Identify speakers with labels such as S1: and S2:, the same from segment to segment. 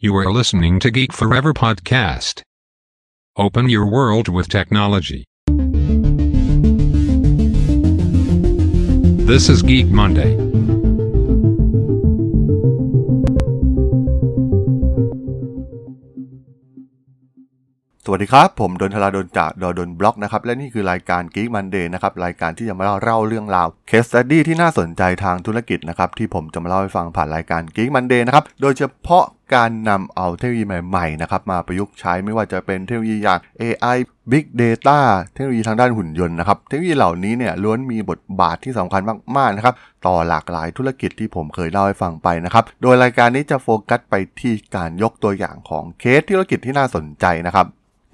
S1: You are listening to Geek Forever podcast. Open your world with technology. This is Geek Monday.
S2: สวัสดีครับ ผมดนทราดนจากดดนบล็อกนะครับ และนี่คือรายการ Geek Monday นะครับ รายการที่จะมาเล่าเล่าเรื่องราว Case Study ที่น่าสนใจทางธุรกิจนะครับ ที่ผมจะมาเล่าให้ฟังผ่านรายการ Geek Monday นะครับ โดยเฉพาะ การนำเอาเทคโนโลยีใหม่ๆนะครับมาประยุกต์ใช้ไม่ว่าจะเป็นเทคโนโลยีอย่าง AI Big Data เทคโนโลยีทางด้านหุ่นยนต์นะครับเทคโนโลยีเหล่านี้เนี่ยล้วนมีบทบาทที่สำคัญมากๆนะครับต่อหลากหลายธุรกิจที่ผมเคยเล่าให้ฟังไปนะครับโดยรายการนี้จะโฟกัสไปที่การยกตัวอย่างของเคสธุรกิจที่น่าสนใจนะครับ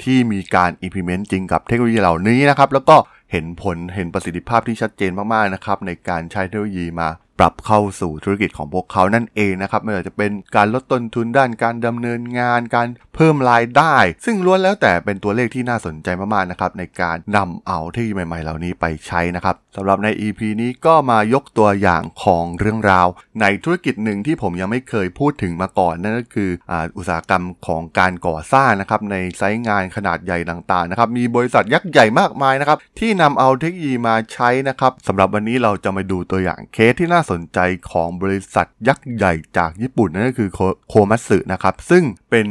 S2: ที่มีการ implement จริงกับเทคโนโลยีเหล่านี้นะครับแล้วก็เห็นผลเห็นประสิทธิภาพที่ชัดเจนมากๆนะครับในการใช้เทคโนโลยีมา ปรับเข้าสู่ธุรกิจของพวกเขานั่นเองนะครับไม่ว่าจะเป็นการลดต้นทุนด้านการดำเนินงาน การเพิ่มรายได้ ซึ่งล้วนแล้วแต่เป็นตัวเลขที่น่าสนใจมากๆนะครับในการนำเอาเทคโนโลยีใหม่ ๆ เหล่านี้ไปใช้นะครับสำหรับใน EP นี้ก็มายกตัวอย่างของเรื่องราว ในธุรกิจหนึ่งที่ผมยังไม่เคยพูดถึงมาก่อนนั่นก็คือออุตสาหกรรมของการก่อสร้างนะครับในไซต์งานขนาดใหญ่ต่างๆนะครับมีบริษัทยักษ์ใหญ่มากมายนะครับที่นำเอาเทคโนโลยีมาใช้นะครับสำหรับวันนี้เราจะมาดูตัวอย่างเคสที่น่าสนใจของบริษัทยักษ์ใหญ่จากญี่ปุ่นนั่นก็คือโคมัตสึนะครับ ซึ่งเป็น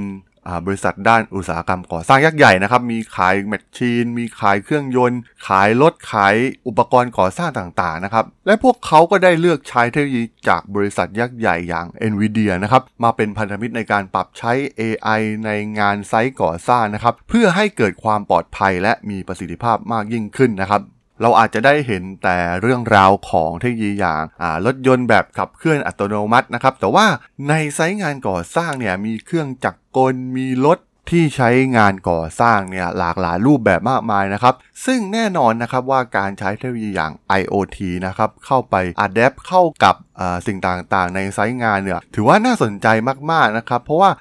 S2: บริษัทด้านอุตสาหกรรมก่อสร้างยักษ์ใหญ่นะครับ มีขายแมชชีน มีขายเครื่องยนต์ ขายรถ ขายอุปกรณ์ก่อสร้างต่างๆนะครับ และพวกเขาก็ได้เลือกใช้เทคโนโลยีจากบริษัทยักษ์ใหญ่อย่าง NVIDIA นะครับ มาเป็นพันธมิตรในการปรับใช้ AI ในงานไซต์ก่อสร้างนะครับ เพื่อให้เกิดความปลอดภัยและมีประสิทธิภาพมากยิ่งขึ้นนะครับ เราอาจจะได้เห็นแต่เรื่องราวของเทคโนโลยีอย่างรถยนต์แบบขับเคลื่อนอัตโนมัตินะครับ แต่ว่าในไซต์งานก่อสร้างเนี่ยมีเครื่องจักรกลมีรถที่ใช้งานก่อสร้างเนี่ยหลากหลายรูปแบบมากมายนะครับ ซึ่งแน่นอนนะครับว่าการใช้เทคโนโลยีอย่าง IoT นะครับเข้าไปอัดแอปเข้ากับสิ่งต่างๆ ในไซต์งานเนี่ยถือว่าน่าสนใจมากๆนะครับ เพราะว่า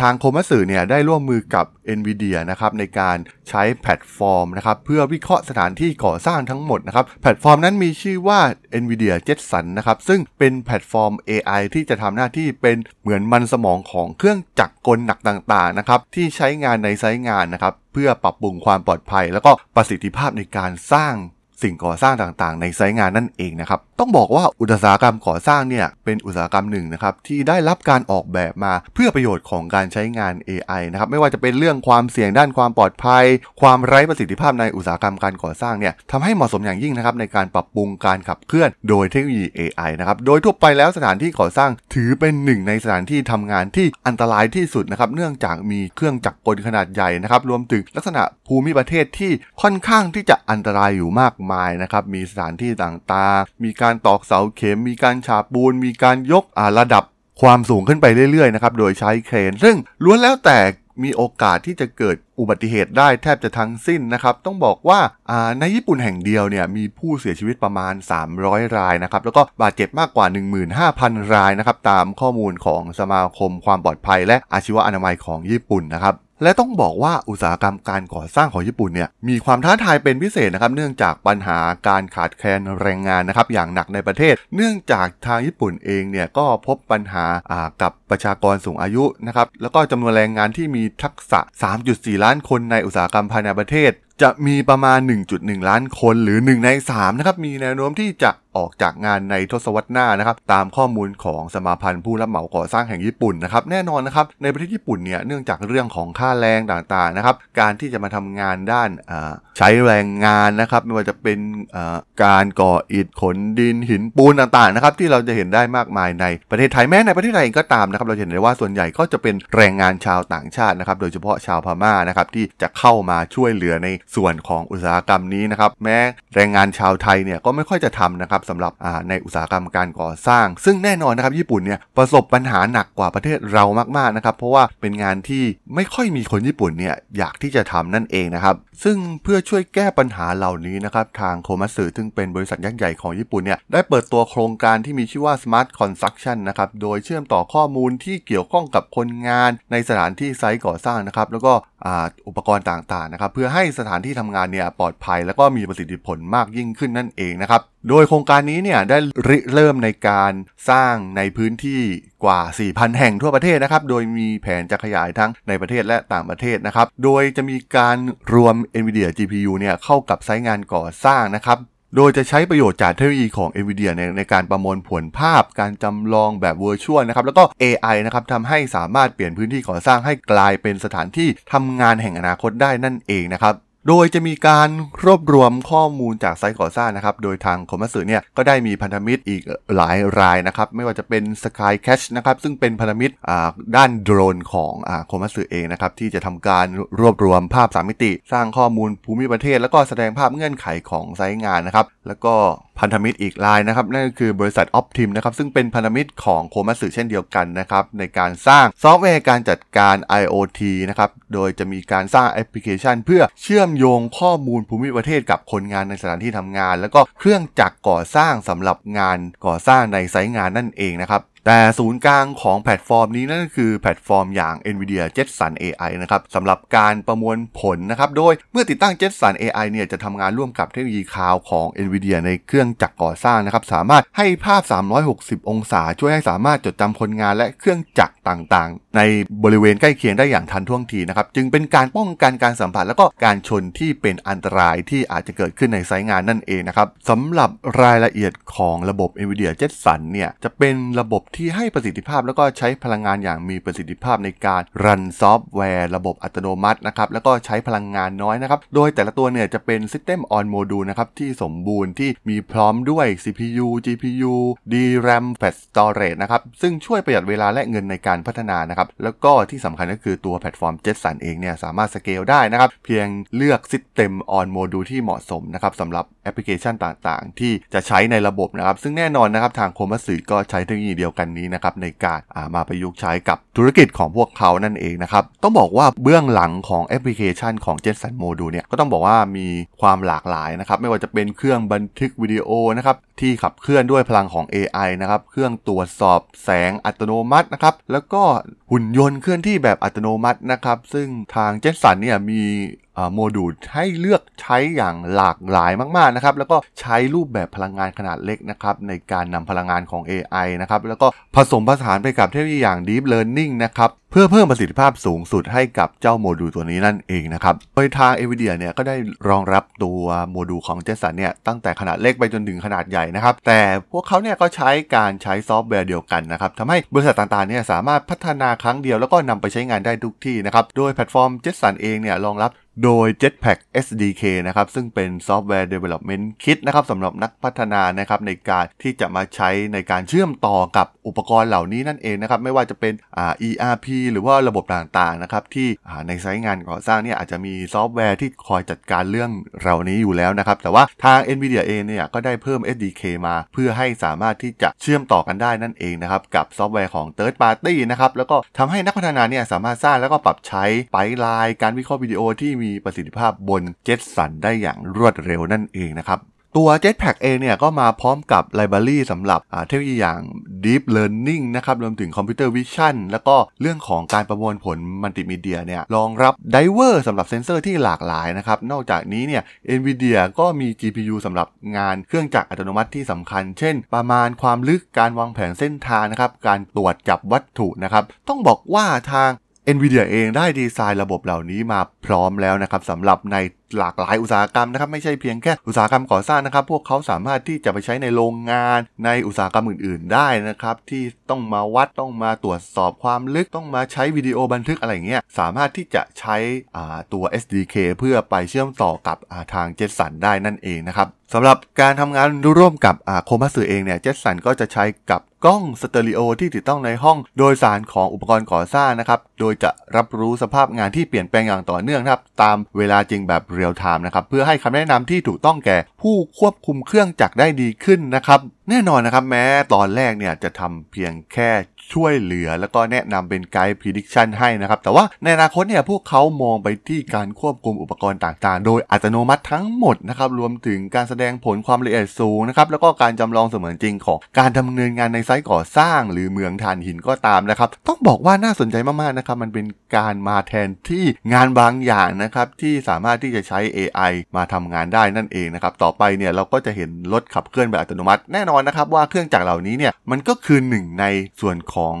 S2: ทางโคมัสึเนี่ยได้ร่วมมือกับ NVIDIA นะครับในการใช้แพลตฟอร์มนะครับเพื่อวิเคราะห์สถานที่ก่อสร้างทั้งหมดนะครับแพลตฟอร์มนั้นมีชื่อว่า NVIDIA Jetson นะครับซึ่งเป็นแพลตฟอร์ม AI ที่จะทำหน้าที่เป็นเหมือนมันสมองของเครื่องจักรกลหนักต่างๆนะครับที่ใช้งานในไซต์งานนะครับเพื่อปรับปรุงความปลอดภัย แล้วก็ประสิทธิภาพในการสร้างสิ่งก่อสร้างต่างๆ ในไซต์งานนั่นเองนะครับ ต้องบอกว่าอุตสาหกรรมก่อสร้างเนี่ยเป็นอุตสาหกรรมหนึ่งนะครับที่ได้รับการออกแบบมาเพื่อประโยชน์ของการใช้งาน AI นะครับไม่ว่าจะเป็นเรื่องความเสี่ยงด้านความปลอดภัย ความไร้ประสิทธิภาพในอุตสาหกรรมการก่อสร้างเนี่ยทำให้เหมาะสมอย่างยิ่งนะครับในการปรับปรุงการขับเคลื่อน โดยเทคโนโลยี AI นะครับโดยทั่วไปแล้วสถานที่ก่อสร้างถือเป็นหนึ่งในสถานที่ทำงานที่อันตรายที่สุดนะครับเนื่องจากมีเครื่องจักรกลขนาดใหญ่นะครับรวมถึงลักษณะภูมิประเทศที่ค่อนข้างที่จะอันตรายอยู่มากมายนะครับมีสถานที่ต่างๆ มีการตอกเสาเข็ม มีการฉาบปูน มีการยกระดับความสูงขึ้นไปเรื่อยๆนะครับ โดยใช้เครน ซึ่งล้วนแล้วแต่มีโอกาสที่จะเกิดอุบัติเหตุได้แทบจะทั้งสิ้นนะครับ ต้องบอกว่าในญี่ปุ่นแห่งเดียวเนี่ยมีผู้เสียชีวิตประมาณ 300 รายนะครับ แล้วก็บาดเจ็บมากกว่า 15,000 รายนะครับ ตามข้อมูลของสมาคมความปลอดภัย และอาชีวอนามัยของญี่ปุ่นนะครับ และต้องบอกว่าอุตสาหกรรมการก่อสร้างของญี่ปุ่นเนี่ยมีความท้าทายเป็นพิเศษนะครับ เนื่องจากปัญหาการขาดแคลนแรงงานนะครับอย่างหนักในประเทศ เนื่องจากทางญี่ปุ่นเองเนี่ยก็พบปัญหากับประชากรสูงอายุนะครับแล้วก็จำนวนแรงงานที่มีทักษะ 3.4 ล้านคนในอุตสาหกรรมภายในประเทศ จะมีประมาณ 1.1 ล้านคนหรือ 1 ใน 3 นะครับ มีแนวโน้มที่จะออกจากงานในทศวรรษหน้านะครับ ตามข้อมูลของสมาพันธ์ผู้รับเหมาก่อสร้างแห่งญี่ปุ่นนะครับ แน่นอนนะครับ ในประเทศญี่ปุ่นเนี่ย เนื่องจากเรื่องของค่าแรงต่างๆนะครับ การที่จะมาทำงานด้านใช้แรงงานนะครับ ไม่ว่าจะเป็นการก่ออิฐขนดินหินปูนต่างๆนะครับ ที่เราจะเห็นได้มากมายในประเทศไทยแม้ในประเทศไทยเองก็ตามนะครับ เราเห็นได้ว่าส่วนใหญ่ก็จะเป็นแรงงานชาวต่างชาตินะครับ โดยเฉพาะชาวพม่านะครับที่จะเข้ามาช่วยเหลือในส่วนของอุตสาหกรรมนี้นะครับแม้แรงงานชาวไทยเนี่ยก็ไม่ค่อยจะทำนะครับสำหรับในอุตสาหกรรมการก่อสร้าง ซึ่งแน่นอนนะครับญี่ปุ่นเนี่ยประสบปัญหาหนักกว่าประเทศเรามากๆนะครับเพราะว่าเป็นงานที่ไม่ค่อยมีคนญี่ปุ่นเนี่ยอยากที่จะทำนั่นเองนะครับซึ่งเพื่อช่วยแก้ปัญหาเหล่านี้นะครับทางโคมัสึซึ่งเป็นบริษัทยักษ์ใหญ่ของญี่ปุ่นเนี่ยได้เปิดตัวโครงการที่มีชื่อว่า Smart Construction นะครับโดยเชื่อมต่อข้อมูลที่เกี่ยวข้องกับคนงานในสถานที่ไซต์ก่อสร้างนะครับแล้วก็อุปกรณ์ต่างๆนะครับเพื่อให้สถานที่ทำงานเนี่ยปลอดภัย แล้วก็มีประสิทธิผลมากยิ่งขึ้นนั่นเองนะครับโดยโครงการนี้เนี่ยได้ริเริ่มในการสร้างในพื้นที่กว่า 4,000 แห่งทั่วประเทศนะครับโดยมีแผนจะขยายทั้งในประเทศและต่างประเทศนะครับโดยจะมีการรวม NVIDIA GPU เนี่ยเข้ากับไซต์งานก่อสร้างนะครับ โดยจะใช้ประโยชน์จากเทคโนโลยีของ NVIDIA ในในการประมวลผลภาพการจำลองแบบเวอร์ชวลนะครับ แล้วก็ AI นะครับทำให้สามารถเปลี่ยนพื้นที่ก่อสร้างให้กลายเป็นสถานที่ทำงานแห่งอนาคตได้นั่นเองนะครับ โดยจะมีการรวบรวมข้อมูลจากไซต์ก่อสร้างนะครับ โดยทางโคมัสึเนี่ยก็ได้มีพันธมิตรอีกหลายรายนะครับ ไม่ว่าจะเป็น Sky Catch นะครับ ซึ่งเป็นพันธมิตรด้านโดรนของโคมัสึเองนะครับ ที่จะทำการรวบรวมภาพสามมิติ สร้างข้อมูลภูมิประเทศ แล้วก็แสดงภาพเงื่อนไขของไซต์งานนะครับ แล้วก็พันธมิตรอีกรายนะครับ นั่นก็คือบริษัท Optim นะครับซึ่งเป็นพันธมิตรของโคมัสึเช่นเดียวกันนะครับในการสร้างซอฟต์แวร์การจัดการ IoT นะครับโดยจะมีการสร้างแอปพลิเคชัน เพื่อเชื่อมโยงข้อมูลภูมิประเทศกับคนงานในสถานที่ทำงาน แล้วก็เครื่องจักรก่อสร้างสำหรับงานก่อสร้างในไซต์งานนั่นเองนะครับแต่ศูนย์กลางของแพลตฟอร์มนี้นั่นก็คือแพลตฟอร์มอย่าง NVIDIA Jetson AI นะครับสำหรับการประมวลผลนะครับโดยเมื่อติดตั้ง Jetson AI เนี่ยจะทำงานร่วมกับเทคโนโลยีคลาวด์ของ NVIDIA ในเครื่องจักรก่อสร้างนะครับสามารถให้ภาพ 360 องศา ช่วยให้สามารถจดจำคนงานและเครื่องจักรต่างๆ ในบริเวณใกล้เคียงได้อย่างทันท่วงทีนะครับจึงเป็นการป้องกันการสัมผัสแล้วก็การชนที่เป็นอันตรายที่อาจจะเกิดขึ้นในไซต์งานนั่นเองนะครับสำหรับรายละเอียดของระบบ NVIDIA Jetson เนี่ยจะเป็นระบบที่ให้ประสิทธิภาพแล้วก็ใช้พลังงานอย่างมีประสิทธิภาพในการรันซอฟต์แวร์ระบบอัตโนมัตินะครับแล้วก็ใช้พลังงานน้อยนะครับ โดยแต่ละตัวเนี่ยจะเป็น System on Module นะครับที่สมบูรณ์ที่มีพร้อมด้วย CPU GPU DRAM Flash Storage นะครับซึ่งช่วยประหยัดเวลาและเงินในการพัฒนานะครับแล้วก็ที่สำคัญก็คือตัวแพลตฟอร์ม Jetson เองเนี่ยสามารถสเกลได้นะครับเพียงเลือก System on Module ที่เหมาะสมนะครับสำหรับแอปพลิเคชันต่างๆ ที่จะใช้ในระบบนะครับซึ่งแน่นอนนะครับทางโคมัสึก็ใช้เทคโนโลยีเดียวกันนี้นะครับในการมาประยุกต์ใช้กับธุรกิจของพวกเขานั่นเองนะครับ ต้องบอกว่าเบื้องหลังของแอปพลิเคชันของ Jetson Module เนี่ยก็ต้องบอกว่ามีความหลากหลายนะครับ ไม่ว่าจะเป็นเครื่องบันทึกวิดีโอนะครับที่ขับเคลื่อนด้วยพลังของ AI นะครับเครื่องตรวจสอบแสงอัตโนมัตินะครับแล้วก็หุ่นยนต์เคลื่อนที่แบบอัตโนมัตินะครับ ซึ่งทาง Jetson เนี่ยมี โมดูลให้เลือกใช้อย่างหลากหลายมากๆนะครับแล้วก็ใช้รูปแบบพลังงานขนาดเล็กนะครับในการนำพลังงานของ AI นะครับแล้วก็ผสมผสานไปกับเทคโนโลยีอย่าง Deep Learning นะครับเพื่อเพิ่มประสิทธิภาพสูงสุดให้กับเจ้าโมดูลตัวนี้นั่นเองนะครับ โดยทาง NVIDIA เนี่ยก็ได้รองรับตัวโมดูลของ Jetson เนี่ยตั้งแต่ขนาดเล็กไปจนถึงขนาดใหญ่นะครับ แต่พวกเขาเนี่ยก็ใช้การใช้ซอฟต์แวร์เดียวกันนะครับทำให้บริษัทต่างๆเนี่ยสามารถพัฒนาครั้งเดียวแล้วก็นำไปใช้งานได้ทุกที่นะครับ โดยแพลตฟอร์ม Jetson เองเนี่ยรองรับโดย Jetpack SDK นะครับ ซึ่งเป็นซอฟต์แวร์ Development Kit นะครับสำหรับนักพัฒนานะครับในการที่จะมาใช้ในการเชื่อมต่อกับอุปกรณ์เหล่านี้นั่นเองนะครับ ไม่ว่าจะเป็นอ่า ERP หรือว่าระบบต่างๆนะครับที่ในไซต์งานก่อสร้างเนี่ยอาจจะมีซอฟต์แวร์ที่คอยจัดการเรื่องเหล่านี้อยู่แล้วนะครับ แต่ว่าทาง NVIDIA เองเนี่ยก็ได้เพิ่ม SDK มาเพื่อให้สามารถที่จะเชื่อมต่อกันได้นั่นเองนะครับกับซอฟต์แวร์ของ Third Party นะครับแล้วก็ทำให้นักพัฒนาเนี่ยสามารถสร้างแล้วก็ปรับใช้ pipeline การวิเคราะห์วิดีโอที่มีประสิทธิภาพบน Jetson ได้อย่างรวดเร็วนั่นเองนะครับตัว Jetpack เองเนี่ยก็มาพร้อมกับไลบรารีสำหรับเทคโนโลยีอย่าง Deep Learning นะครับรวมถึง Computer Vision แล้วก็เรื่องของการประมวลผลมัลติมีเดียเนี่ยรองรับ driver สำหรับเซนเซอร์ที่หลากหลายนะครับ นอกจากนี้เนี่ย NVIDIA ก็มี GPU สำหรับงานเครื่องจักรอัตโนมัติที่สำคัญ เช่น ประมาณความลึกการวางแผนเส้นทางนะครับ การตรวจจับวัตถุนะครับ ต้องบอกว่าทาง NVIDIA เองได้ดีไซน์ระบบเหล่านี้มาพร้อมแล้วนะครับสำหรับใน หลากหลายอุตสาหกรรมนะครับไม่ใช่เพียงแค่อุตสาหกรรมก่อสร้างนะครับ พวกเขาสามารถที่จะไปใช้ในโรงงาน ในอุตสาหกรรมอื่น ๆ ได้นะครับ ที่ต้องมาวัดต้องมาตรวจสอบความลึกต้องมาใช้วิดีโอบันทึกอะไรเงี้ยสามารถที่จะใช้ตัว SDK เพื่อไปเชื่อมต่อกับทาง Jetson ได้นั่นเองนะครับสำหรับการทำงานร่วมกับ Komatsu เองเนี่ย Jetson ก็จะใช้กับกล้องสเตอริโอที่ติดตั้งในห้องโดยสารของอุปกรณ์ก่อสร้างนะครับ โดยจะรับรู้สภาพงานที่เปลี่ยนแปลงอย่างต่อเนื่องครับ ตามเวลาจริงแบบ real-time นะครับเพื่อให้คำแนะนำที่ถูกต้องแก่ผู้ควบคุมเครื่องจักรได้ดีขึ้นนะครับ แน่นอนนะครับแม้ตอนแรกเนี่ยจะทำเพียงแค่ช่วยเหลือ แล้วก็แนะนำเป็นไกด์ prediction ให้นะครับ แต่ว่าในอนาคตเนี่ยพวกเขามองไปที่การควบคุมอุปกรณ์ต่างๆ โดยอัตโนมัติทั้งหมดนะครับรวมถึงการแสดงผลความละเอียดสูงนะครับแล้วก็การจำลองเสมือนจริงของการดำเนินงานในไซต์ก่อสร้าง หรือเมืองถ่านหินก็ตามนะครับ ต้องบอกว่าน่าสนใจมากๆนะครับมันเป็นการมาแทนที่งานบางอย่างนะครับที่สามารถที่จะใช้ AI มาทำงานได้นั่นเองนะครับต่อไปเนี่ยเราก็จะเห็นรถขับเคลื่อนแบบอัตโนมัติแน่นอนนะครับว่าเครื่องจักรเหล่านี้เนี่ยมันก็คือหนึ่งในส่วนของ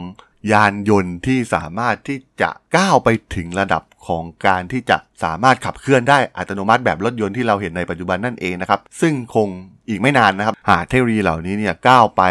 S2: ยานยนต์ที่สามารถที่จะก้าวไปถึงระดับของการที่จะสามารถขับเคลื่อนได้อัตโนมัติแบบรถยนต์ที่เราเห็นในปัจจุบันนั่นเองนะครับ ซึ่งคง อีกไม่นานนะครับ หากเทคโนโลยีเหล่านี้เนี่ยก้าวไป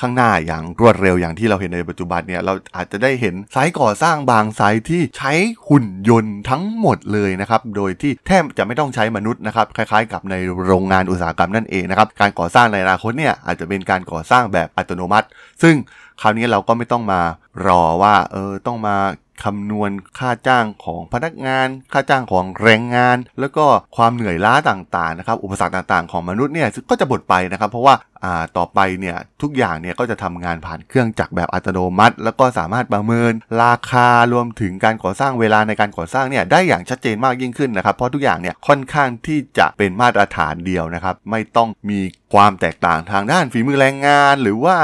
S2: ข้างหน้าอย่างรวดเร็วอย่างที่เราเห็นในปัจจุบันเนี่ยเราอาจจะได้เห็นไซต์ก่อสร้างบางไซต์ที่ใช้หุ่นยนต์ทั้งหมดเลยนะครับโดยที่แทบจะไม่ต้องใช้มนุษย์นะครับคล้ายๆ กับในโรงงานอุตสาหกรรมนั่นเองนะครับการก่อสร้างในอนาคตเนี่ยอาจจะเป็นการก่อสร้างแบบอัตโนมัติ ซึ่งคราวนี้เราก็ไม่ต้องมารอว่าเออต้องมา คำนวณค่าจ้างของพนักงาน ค่าจ้างของแรงงาน แล้วก็ความเหนื่อยล้าต่างๆนะครับ อุปสรรคต่างๆ ของมนุษย์เนี่ยก็จะบดไปนะครับ เพราะว่าอ่าต่อไปเนี่ยทุกอย่างเนี่ยก็จะทำงานผ่านเครื่องจักรแบบอัตโนมัติ แล้วก็สามารถประเมินราคารวมถึงการก่อสร้างเวลาในการก่อสร้างเนี่ยได้อย่างชัดเจนมากยิ่งขึ้นนะครับ เพราะทุกอย่างเนี่ยค่อนข้างที่จะเป็นมาตรฐานเดียวนะครับ ไม่ต้องมีความแตกต่างทางด้านฝีมือแรงงาน หรือว่า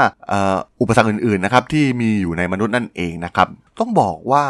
S2: อุปสรรคอื่นๆนะครับที่มีอยู่ในมนุษย์นั่นเองนะครับต้องบอกว่า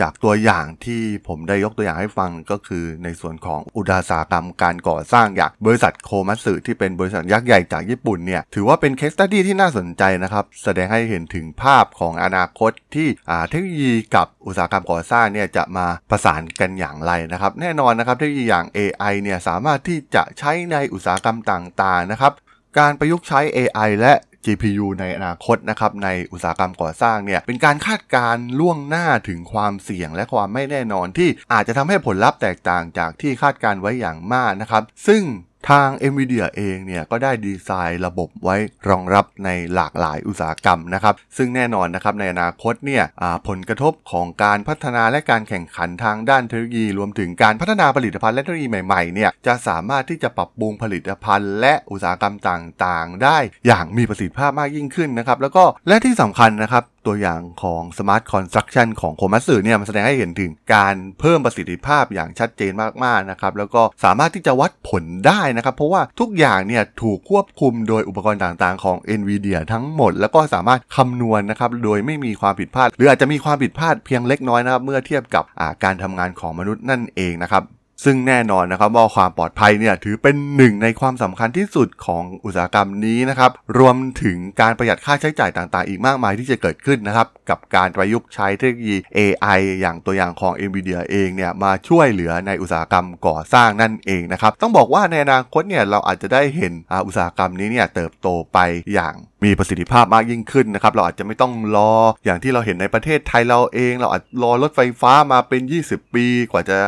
S2: จากตัวอย่างที่ผมได้ยกตัวอย่างให้ฟังก็คือในส่วนของอุตสาหกรรมการก่อสร้างอย่างบริษัทโคมัตสึที่เป็นบริษัทยักษ์ใหญ่จากญี่ปุ่นเนี่ยถือว่าเป็นเคสตัดดี้ที่น่าสนใจนะครับ แสดงให้เห็นถึงภาพของอนาคตที่เทคโนโลยีกับอุตสาหกรรมก่อสร้างเนี่ยจะมาประสานกันอย่างไรนะครับ แน่นอนนะครับเทคโนโลยีอย่าง AI เนี่ยสามารถที่จะใช้ในอุตสาหกรรมต่างๆนะครับการประยุกต์ใช้ AI และ GPU ในอนาคตนะครับในอุตสาหกรรมก่อสร้างเนี่ยเป็นการคาดการล่วงหน้าถึงความเสี่ยงและความไม่แน่นอนที่อาจจะทำให้ผลลัพธ์แตกต่างจากที่คาดการไว้อย่างมากนะครับ ซึ่ง ทาง NVIDIA เองเนี่ยก็ได้ดีไซน์ระบบไว้รองรับในหลากหลายอุตสาหกรรมนะครับ ซึ่งแน่นอนนะครับในอนาคตเนี่ยผลกระทบของการพัฒนาและการแข่งขันทางด้านเทคโนโลยี รวมถึงการพัฒนาผลิตภัณฑ์และเทคโนโลยีใหม่ๆเนี่ยจะสามารถที่จะปรับปรุงผลิตภัณฑ์ และอุตสาหกรรมต่างๆ ได้อย่างมีประสิทธิภาพมากยิ่งขึ้นนะครับแล้วก็และที่สำคัญนะครับตัวอย่างของ Smart Construction ของโคมัตสึเนี่ยมันแสดงให้เห็นถึงการเพิ่มประสิทธิภาพอย่างชัดเจนมากๆนะครับแล้วก็สามารถที่จะวัดผลได้นะครับ เพราะว่าทุกอย่างเนี่ยถูกควบคุมโดยอุปกรณ์ต่างๆของ NVIDIA ทั้งหมด แล้วก็สามารถคำนวณนะครับโดยไม่มีความผิดพลาด หรืออาจจะมีความผิดพลาดเพียงเล็กน้อยนะครับเมื่อเทียบกับการทำงานของมนุษย์นั่นเองนะครับ ซึ่งแน่นอนนะครับว่าความปลอดภัยเนี่ยถือเป็นหนึ่งในความสำคัญที่สุดของอุตสาหกรรมนี้นะครับ รวมถึงการประหยัดค่าใช้จ่ายต่างๆ อีกมากมายที่จะเกิดขึ้นนะครับ กับการประยุกต์ใช้เทคโนโลยี AI อย่างตัวอย่างของ NVIDIA เองเนี่ยมาช่วยเหลือในอุตสาหกรรมก่อสร้างนั่นเองนะครับ ต้องบอกว่าในอนาคตเนี่ยเราอาจจะได้เห็นอุตสาหกรรมนี้เนี่ยเติบโตไปอย่างมีประสิทธิภาพมากยิ่งขึ้นนะครับ เราอาจจะไม่ต้องรออย่างที่เราเห็นในประเทศไทยเราเอง เราอาจรอรถไฟฟ้ามาเป็น 20 ปี กว่าจะ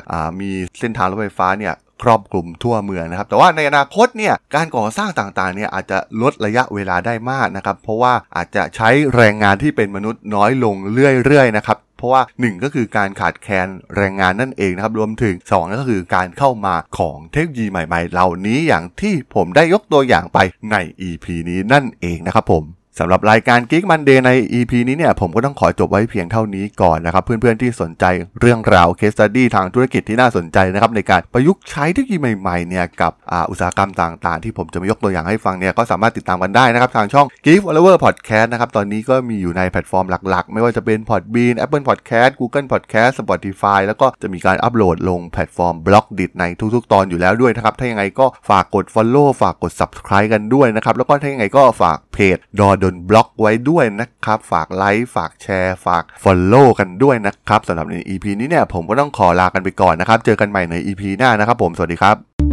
S2: มีเส้นทางรถไฟฟ้าเนี่ยครอบคลุมทั่วเมืองนะครับ แต่ว่าในอนาคตเนี่ยการก่อสร้างต่างๆเนี่ยอาจจะลดระยะเวลาได้มากนะครับ เพราะว่าอาจจะใช้แรงงานที่เป็นมนุษย์น้อยลงเรื่อยๆนะครับเพราะว่า 1 ก็คือการขาดแคลนแรงงานนั่นเองนะครับ รวมถึง 2 ก็คือการเข้ามาของเทคโนโลยีใหม่ ๆ เหล่านี้อย่างที่ผมได้ยกตัวอย่างไปใน EP นี้นั่นเองนะครับผม สำหรับรายการ Geek Monday ใน EP นี้เนี่ยผมก็ต้องขอจบไว้เพียงเท่านี้ก่อนนะครับ เพื่อนๆที่สนใจเรื่องราว case study ทางธุรกิจที่น่าสนใจนะครับในการประยุกต์ใช้เทคโนโลยีใหม่ๆเนี่ยกับอุตสาหกรรมต่างๆ ที่ผมจะมายกตัวอย่างให้ฟังเนี่ยก็สามารถติดตามกันได้นะครับ ทางช่อง Geek Forever Podcast นะครับตอนนี้ก็มีอยู่ในแพลตฟอร์มหลักๆ ไม่ว่าจะเป็น Podbean Apple Podcast Google Podcast Spotify แล้วก็จะมีการอัปโหลดลงแพลตฟอร์ม b l o g d i t ในทุกๆ ตอนอยู่แล้วด้วยนะครับถ้ายังไงก็ฝากกด Follow ฝากกด Subscribe กันด้วยนะครับแล้วก็ถ้ายังไงก็ฝาก จดอดนบล็อกไว้ด้วยนะครับ ฝากไลค์ฝากแชร์ ฝาก Follow กันด้วยนะครับสำหรับใน EP นี้เนี่ยผมก็ต้องขอลากันไปก่อนนะครับ เจอกันใหม่ใน EP หน้านะครับผมสวัสดีครับ